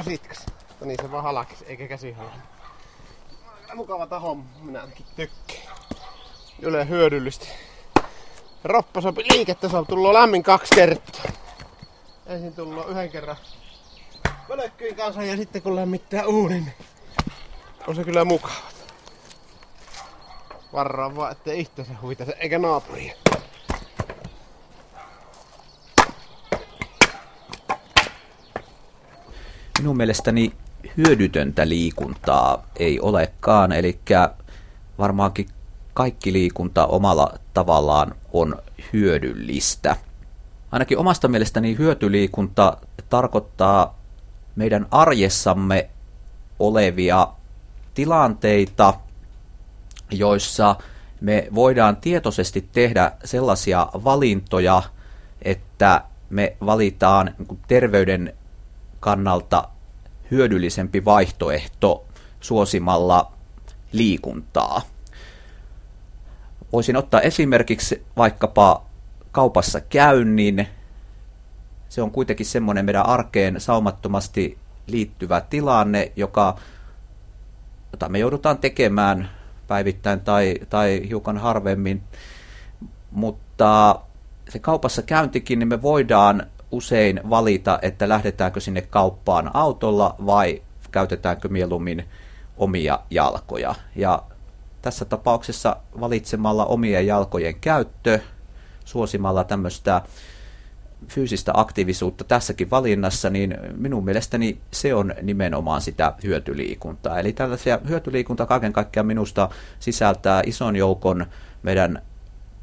olipa sitkas. No niin se vaan halakis, eikä käsi halannut. Mukava taho, minä ainakin tykkään. Yle hyödyllistä. Roppa sopi liikettä, on tullut lämmin kaksi kertaa. Ensin tullut yhden kerran pölökkyyn kanssa ja sitten kun lämmittää uunin, niin on se kyllä mukava. Varraa vaan, ettei itse huvita eikä naapuria. Minun mielestäni hyödytöntä liikuntaa ei olekaan, eli varmaankin kaikki liikunta omalla tavallaan on hyödyllistä. Ainakin omasta mielestäni hyötyliikunta tarkoittaa meidän arjessamme olevia tilanteita, joissa me voidaan tietoisesti tehdä sellaisia valintoja, että me valitaan terveyden kannalta hyödyllisempi vaihtoehto suosimalla liikuntaa. Voisin ottaa esimerkiksi vaikkapa kaupassa käynnin. Se on kuitenkin semmoinen meidän arkeen saumattomasti liittyvä tilanne, joka, jota me joudutaan tekemään päivittäin tai, tai hiukan harvemmin. Mutta se kaupassa käyntikin, niin me voidaan usein valita, että lähdetäänkö sinne kauppaan autolla vai käytetäänkö mieluummin omia jalkoja. Ja tässä tapauksessa valitsemalla omien jalkojen käyttö, suosimalla tämmöistä fyysistä aktiivisuutta tässäkin valinnassa, niin minun mielestäni se on nimenomaan sitä hyötyliikuntaa. Eli tällaisia hyötyliikunta kaiken kaikkiaan minusta sisältää ison joukon meidän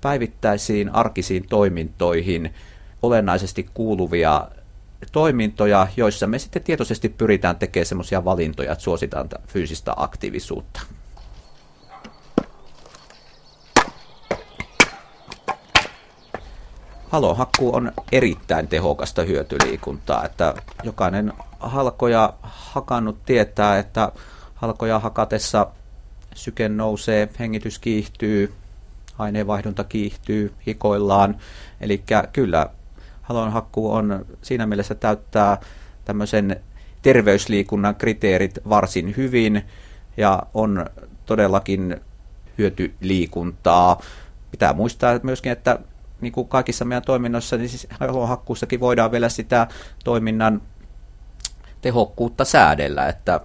päivittäisiin arkisiin toimintoihin olennaisesti kuuluvia toimintoja, joissa me sitten tietoisesti pyritään tekemään semmoisia valintoja, että suositaan fyysistä aktiivisuutta. Halohakku on erittäin tehokasta hyötyliikuntaa, että jokainen halkoja hakannut tietää, että halkoja hakatessa syke nousee, hengitys kiihtyy, aineenvaihdunta kiihtyy, hikoillaan. Eli kyllä halonhakku on siinä mielessä täyttää tämmöisen terveysliikunnan kriteerit varsin hyvin ja on todellakin hyötyliikuntaa. Pitää muistaa myöskin, että niin kuin kaikissa meidän toiminnoissa, niin siis hakkuussakin voidaan vielä sitä toiminnan tehokkuutta säädellä, että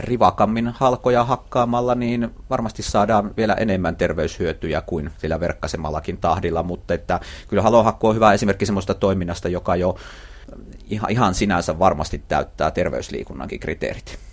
rivakammin halkoja hakkaamalla, niin varmasti saadaan vielä enemmän terveyshyötyjä kuin sillä verkkasemallakin tahdilla, mutta että kyllä halohakku on hyvä esimerkki sellaista toiminnasta, joka jo ihan sinänsä varmasti täyttää terveysliikunnankin kriteerit.